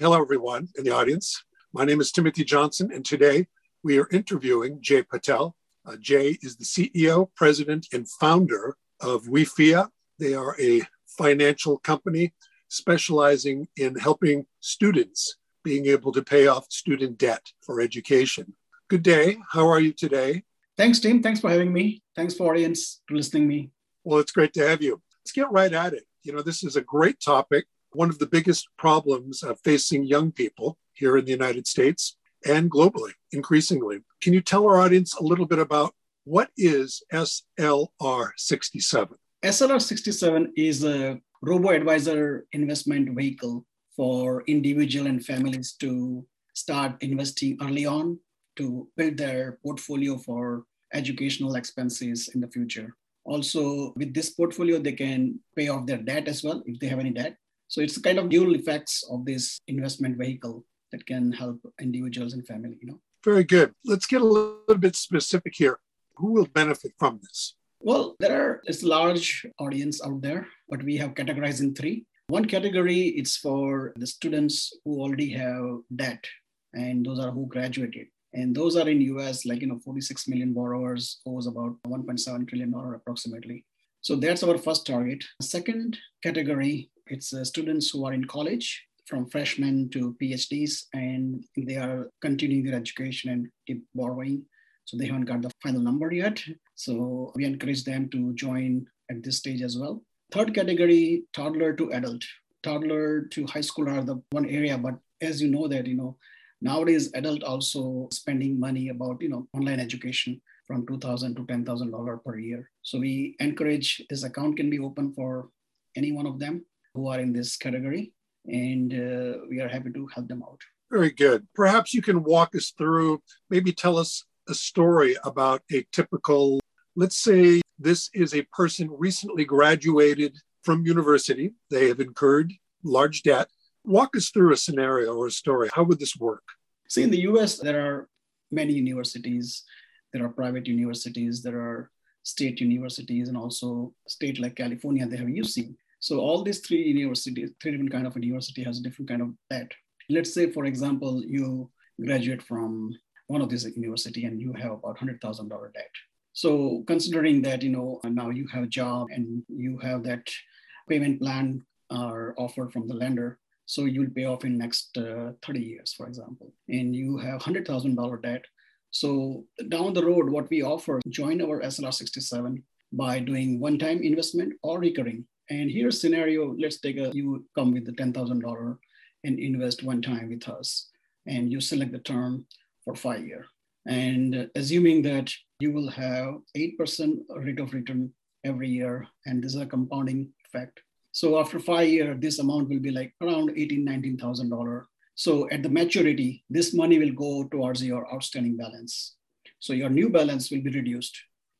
Hello, everyone in the audience. My name is Timothy Johnson, and today we are interviewing Jay Patel. Uh, Jay is the CEO, president, and founder of WeFia. They are a financial company specializing in helping students being able to pay off student debt for education. Good day. How are you today? Thanks, Tim. Thanks for having me. Thanks for audience to listening me. Well, it's great to have you. Let's get right at it. You know, this is a great topic. One of the biggest problems facing young people here in the United States and globally, increasingly. Can you tell our audience a little bit about what is SLR 67? SLR 67 is a robo advisor investment vehicle for individual and families to start investing early on to build their portfolio for educational expenses in the future. Also, with this portfolio, they can pay off their debt as well if they have any debt. So it's kind of dual effects of this investment vehicle that can help individuals and family, you know. Very good. Let's get a little bit specific here. Who will benefit from this? Well, there are a large audience out there, but we have categorized in three. One category is for the students who already have debt, and those are who graduated. And those are in US, like, you know, 46 million borrowers owes about $1.7 trillion approximately. So that's our first target. Second category, it's uh, students who are in college from freshmen to PhDs, and they are continuing their education and keep borrowing. So they haven't got the final number yet. So we encourage them to join at this stage as well. Third category, toddler to adult. Toddler to high school are the one area, but as you know that, you know, Nowadays, adult also spending money about you know online education from two thousand to ten thousand dollar per year. So we encourage this account can be open for any one of them who are in this category, and uh, we are happy to help them out. Very good. Perhaps you can walk us through, maybe tell us a story about a typical, let's say this is a person recently graduated from university. They have incurred large debt. Walk us through a scenario or a story. How would this work? See, in the US, there are many universities. There are private universities, there are state universities, and also state like California, they have UC. So all these three universities, three different kind of university has a different kind of debt. Let's say, for example, you graduate from one of these university and you have about $100,000 debt. So considering that, you know, now you have a job and you have that payment plan are offered from the lender, so you'll pay off in next uh, 30 years, for example, and you have $100,000 debt. So down the road, what we offer, join our SLR 67 by doing one-time investment or recurring. And here's scenario, let's take a, you come with the $10,000 and invest one time with us and you select the term for five year. And assuming that you will have 8% rate of return every year, and this is a compounding effect so after five year, this amount will be like around eighteen, nineteen thousand dollar. So at the maturity, this money will go towards your outstanding balance. So your new balance will be reduced,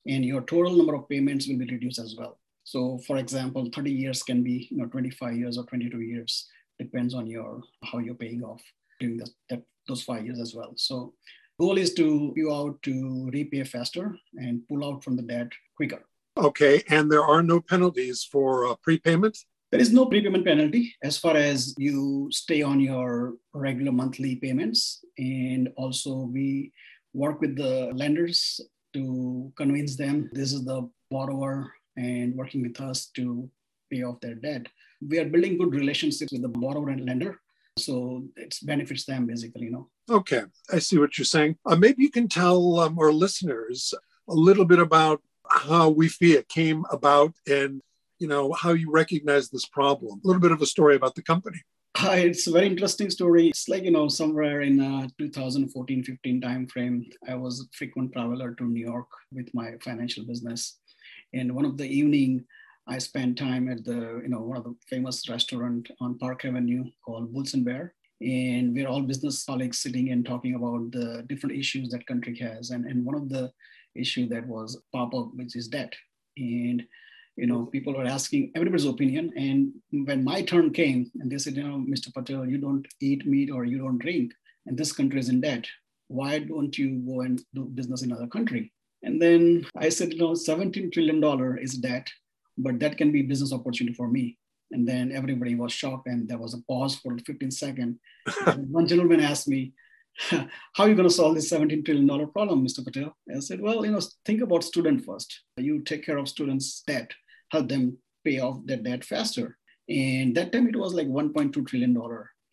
and your total number of payments will be reduced as well. So for example, 30 years can be you know 25 years or 22 years, depends on your how you're paying off during the, that, those five years as well. So goal is to you out to repay faster and pull out from the debt quicker. Okay, and there are no penalties for uh, prepayment? There is no prepayment penalty as far as you stay on your regular monthly payments. And also, we work with the lenders to convince them this is the borrower and working with us to pay off their debt. We are building good relationships with the borrower and lender. So it benefits them basically, you know. Okay, I see what you're saying. Uh, maybe you can tell um, our listeners a little bit about how WeFia came about and you know how you recognize this problem a little bit of a story about the company Hi, it's a very interesting story. It's like, you know, somewhere in uh, 2014 15 timeframe, I was a frequent traveler to New York with my financial business. And one of the evening, I spent time at the, you know, one of the famous restaurant on Park Avenue called Bulls and Bear. And we're all business colleagues sitting and talking about the different issues that country has. And, and one of the issue that was pop up, which is debt. And you know, people were asking everybody's opinion. And when my turn came, and they said, you know, Mr. Patel, you don't eat meat or you don't drink, and this country is in debt. Why don't you go and do business in another country? And then I said, you know, $17 trillion is debt, but that can be business opportunity for me. And then everybody was shocked and there was a pause for 15 seconds. one gentleman asked me, how are you going to solve this $17 trillion problem, Mr. Patel? I said, well, you know, think about student first. You take care of students' debt, help them pay off their debt faster. And that time it was like $1.2 trillion.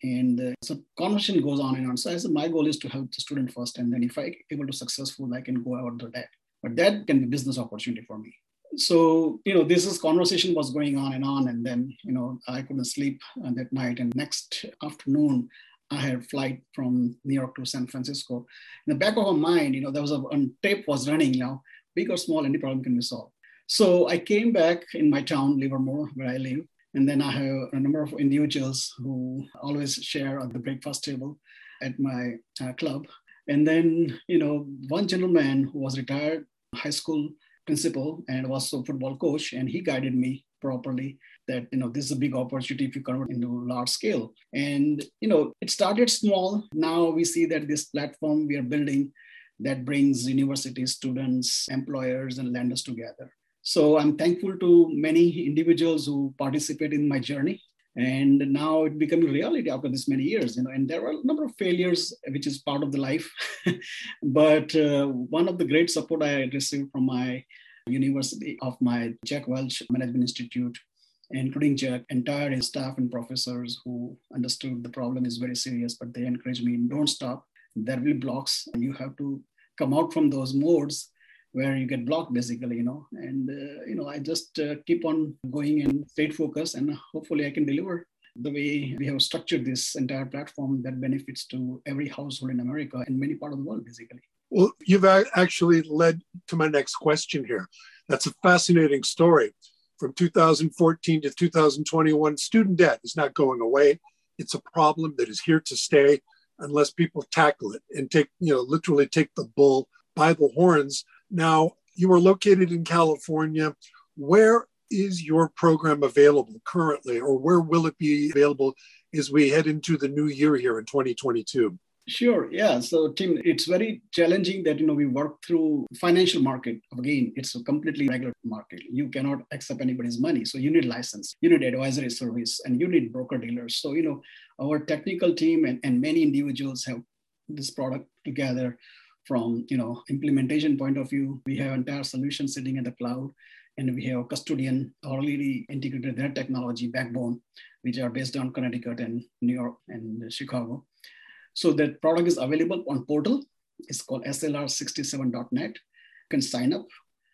And uh, so conversation goes on and on. So I said, my goal is to help the student first. And then if I able to successful, I can go out the debt. But that can be business opportunity for me. So, you know, this is conversation was going on and on. And then, you know, I couldn't sleep that night. And next afternoon, I had flight from New York to San Francisco. In the back of my mind, you know, there was a tape was running, you know, big or small, any problem can be solved. So I came back in my town, Livermore, where I live. And then I have a number of individuals who always share at the breakfast table at my uh, club. And then, you know, one gentleman who was retired high school principal and was a football coach, and he guided me properly that you know this is a big opportunity if you convert into large scale. And you know it started small. Now we see that this platform we are building that brings universities students employers and lenders together. So i'm thankful to many individuals who participate in my journey and now it becoming reality after this many years you know and there were a number of failures which is part of the life. But uh, one of the great support i received from my university of my jack welch management institute including jack entire staff and professors who understood the problem is very serious but they encouraged me don't stop. There will be blocks. You have to come out from those modes where you get blocked basically you know. And uh, you know i just uh, keep on going and stay focused and hopefully i can deliver the way we have structured this entire platform that benefits to every household in america and many part of the world basically. Well you've actually led to my next question here. That's a fascinating story. From 2014 to 2021 student debt is not going away. It's a problem that is here to stay unless people tackle it and take you know literally take the bull by the horns now, you are located in California. Where is your program available currently, or where will it be available as we head into the new year here in 2022? Sure. Yeah. So, Tim, it's very challenging that you know we work through financial market. Again, it's a completely regular market. You cannot accept anybody's money, so you need license, you need advisory service, and you need broker dealers. So, you know, our technical team and, and many individuals have this product together from you know implementation point of view we have entire solution sitting in the cloud and we have custodian already integrated their technology backbone which are based on connecticut and new york and chicago. So that product is available on portal. It's called slr67.net you can sign up.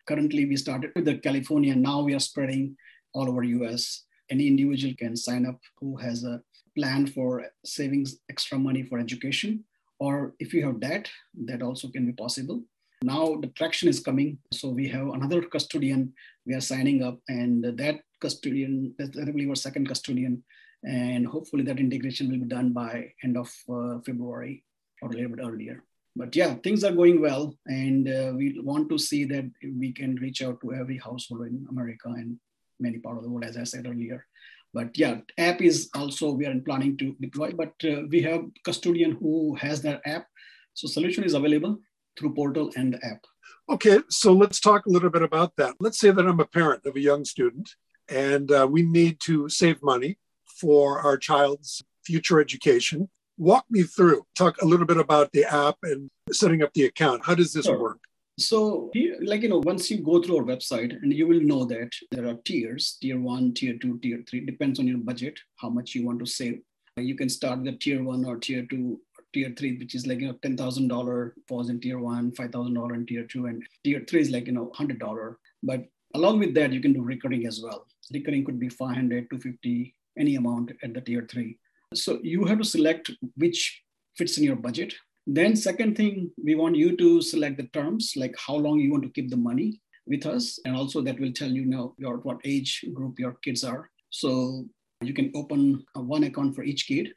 Currently we started with the california. Now we are spreading all over us any individual can sign up who has a plan for savings extra money for education or if you have that, that also can be possible. Now the traction is coming. So we have another custodian we are signing up, and that custodian, I believe our second custodian, and hopefully that integration will be done by end of uh, February or a little bit earlier. But yeah, things are going well, and uh, we want to see that we can reach out to every household in America and many part of the world, as I said earlier. But yeah, app is also we are planning to deploy, but uh, we have custodian who has that app. So solution is available through portal and the app. Okay, so let's talk a little bit about that. Let's say that I'm a parent of a young student and uh, we need to save money for our child's future education. Walk me through, talk a little bit about the app and setting up the account. How does this sure. work? So, like, you know, once you go through our website and you will know that there are tiers tier one, tier two, tier three, depends on your budget, how much you want to save. You can start with tier one or tier two, tier three, which is like, you know, $10,000 falls in tier one, $5,000 in tier two, and tier three is like, you know, $100. But along with that, you can do recurring as well. Recurring could be 500, 250, any amount at the tier three. So you have to select which fits in your budget then second thing, we want you to select the terms, like how long you want to keep the money with us. And also that will tell you now your what age group your kids are. So you can open one account for each kid.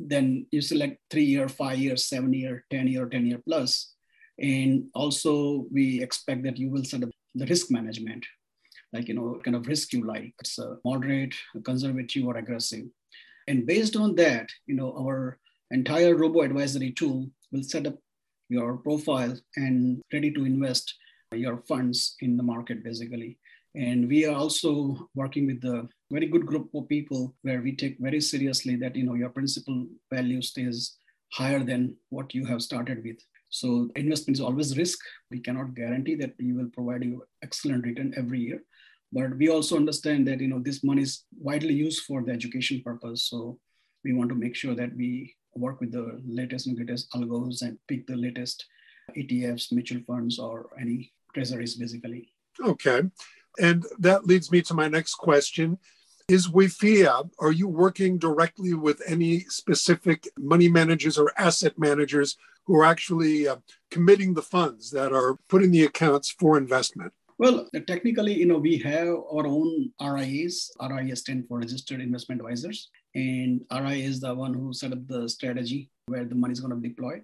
Then you select three year, five year, seven year, 10 year, 10 year plus. And also we expect that you will set up the risk management, like, you know, kind of risk you like. It's a moderate, conservative or aggressive. And based on that, you know, our entire robo advisory tool will set up your profile and ready to invest your funds in the market basically And we are also working with a very good group of people where we take very seriously that you know your principal value stays higher than what you have started with. So investment is always risk. We cannot guarantee that we will provide you excellent return every year. But we also understand that you know this money is widely used for the education purpose. So we want to make sure that we work with the latest and greatest algos and pick the latest ETFs, mutual funds, or any treasuries, basically. Okay. And that leads me to my next question. Is Wifia, are you working directly with any specific money managers or asset managers who are actually uh, committing the funds that are putting the accounts for investment? Well, technically, you know, we have our own RIAs. RIA stand for Registered Investment Advisors. And RIA is the one who set up the strategy where the money is going to be deployed.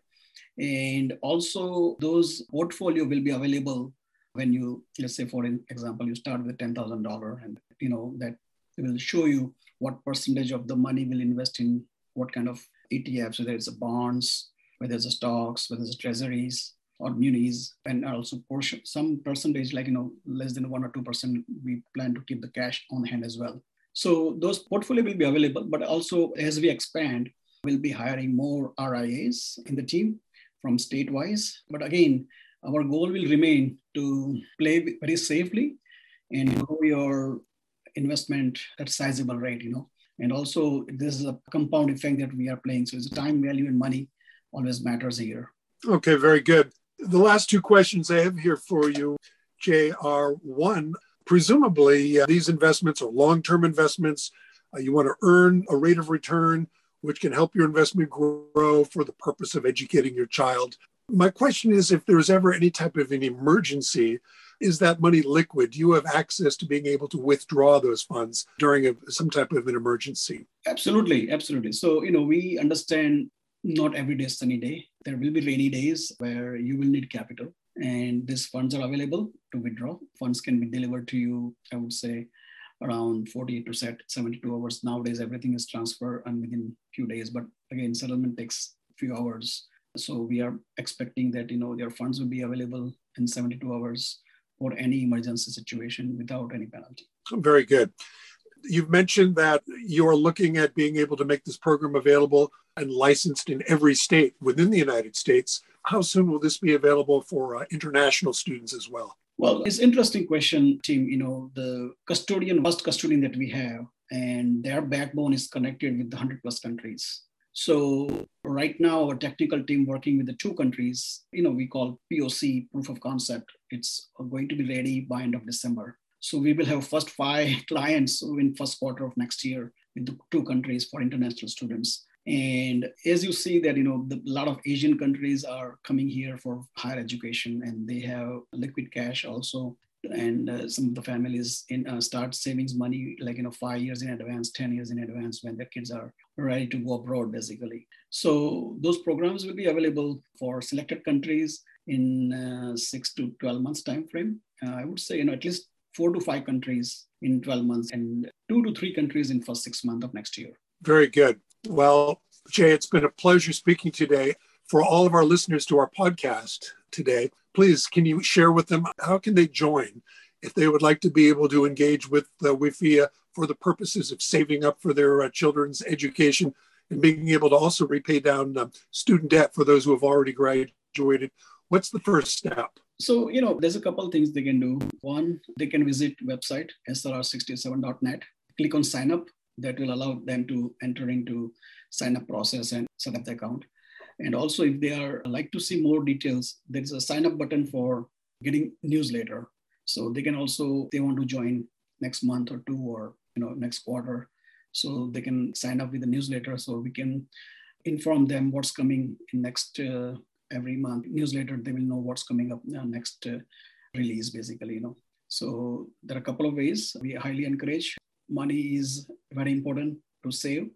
And also those portfolio will be available when you, let's say, for example, you start with $10,000 and, you know, that will show you what percentage of the money will invest in what kind of ETFs, whether it's a bonds, whether it's a stocks, whether it's treasuries or munis, and also portion, some percentage, like, you know, less than one or 2%, we plan to keep the cash on hand as well. So those portfolio will be available, but also as we expand, we'll be hiring more RIAs in the team from state-wise. But again, our goal will remain to play very safely and grow your investment at sizable rate, you know. And also this is a compound effect that we are playing. So it's time value and money always matters here. Okay, very good. The last two questions I have here for you, JR. One, presumably uh, these investments are long-term investments. Uh, you want to earn a rate of return which can help your investment grow for the purpose of educating your child. My question is if there's ever any type of an emergency, is that money liquid? Do you have access to being able to withdraw those funds during a, some type of an emergency? Absolutely, absolutely. So, you know, we understand not every day is sunny day. There will be rainy days where you will need capital and these funds are available to withdraw. Funds can be delivered to you, I would say, around 48 to 72 hours. Nowadays, everything is transfer and within few days. But again, settlement takes few hours. So we are expecting that you know their funds will be available in 72 hours for any emergency situation without any penalty. Very good. You've mentioned that you're looking at being able to make this program available and licensed in every state within the United States. How soon will this be available for uh, international students as well? Well, it's interesting question, Tim. You know, the custodian, first custodian that we have, and their backbone is connected with the 100 plus countries. So right now, our technical team working with the two countries, you know, we call POC, proof of concept. It's going to be ready by end of December. So we will have first five clients in first quarter of next year with the two countries for international students. And as you see that, you know, a lot of Asian countries are coming here for higher education and they have liquid cash also. And uh, some of the families in, uh, start savings money like, you know, five years in advance, 10 years in advance when their kids are ready to go abroad, basically. So those programs will be available for selected countries in uh, six to 12 months time frame. Uh, I would say, you know, at least four to five countries in 12 months and two to three countries in first six months of next year. Very good. Well, Jay, it's been a pleasure speaking today. For all of our listeners to our podcast today, please can you share with them how can they join if they would like to be able to engage with the WIFIA for the purposes of saving up for their uh, children's education and being able to also repay down uh, student debt for those who have already graduated. What's the first step? So, you know, there's a couple things they can do. One, they can visit website slr67.net, click on sign up that will allow them to enter into sign up process and set up the account. And also if they are like to see more details, there is a sign up button for getting newsletter. So they can also, they want to join next month or two or you know next quarter. So they can sign up with the newsletter so we can inform them what's coming in next uh, every month newsletter. They will know what's coming up uh, next uh, release basically, you know. So there are a couple of ways we highly encourage money is very important to save,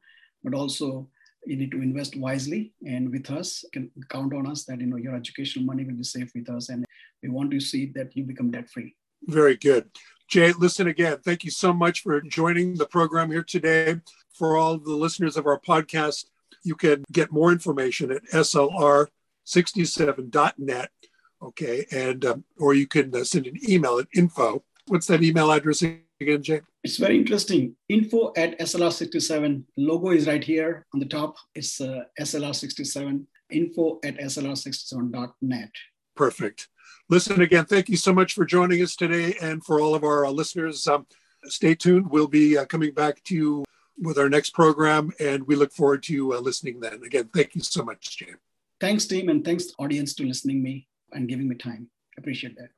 but also you need to invest wisely. And with us, You can count on us that you know your educational money will be safe with us, and we want to see that you become debt free. Very good. Jay, listen again. Thank you so much for joining the program here today. For all the listeners of our podcast, you can get more information at slr67.net. Okay, and um, or you can uh, send an email at info What's that email address again, Jay? It's very interesting. Info at SLR67. Logo is right here on the top. It's uh, SLR67. Info at SLR67.net. Perfect. Listen again, thank you so much for joining us today. And for all of our uh, listeners, um, stay tuned. We'll be uh, coming back to you with our next program, and we look forward to uh, listening then. Again, thank you so much, Jay. Thanks, team, and thanks, audience, to listening me and giving me time. Appreciate that.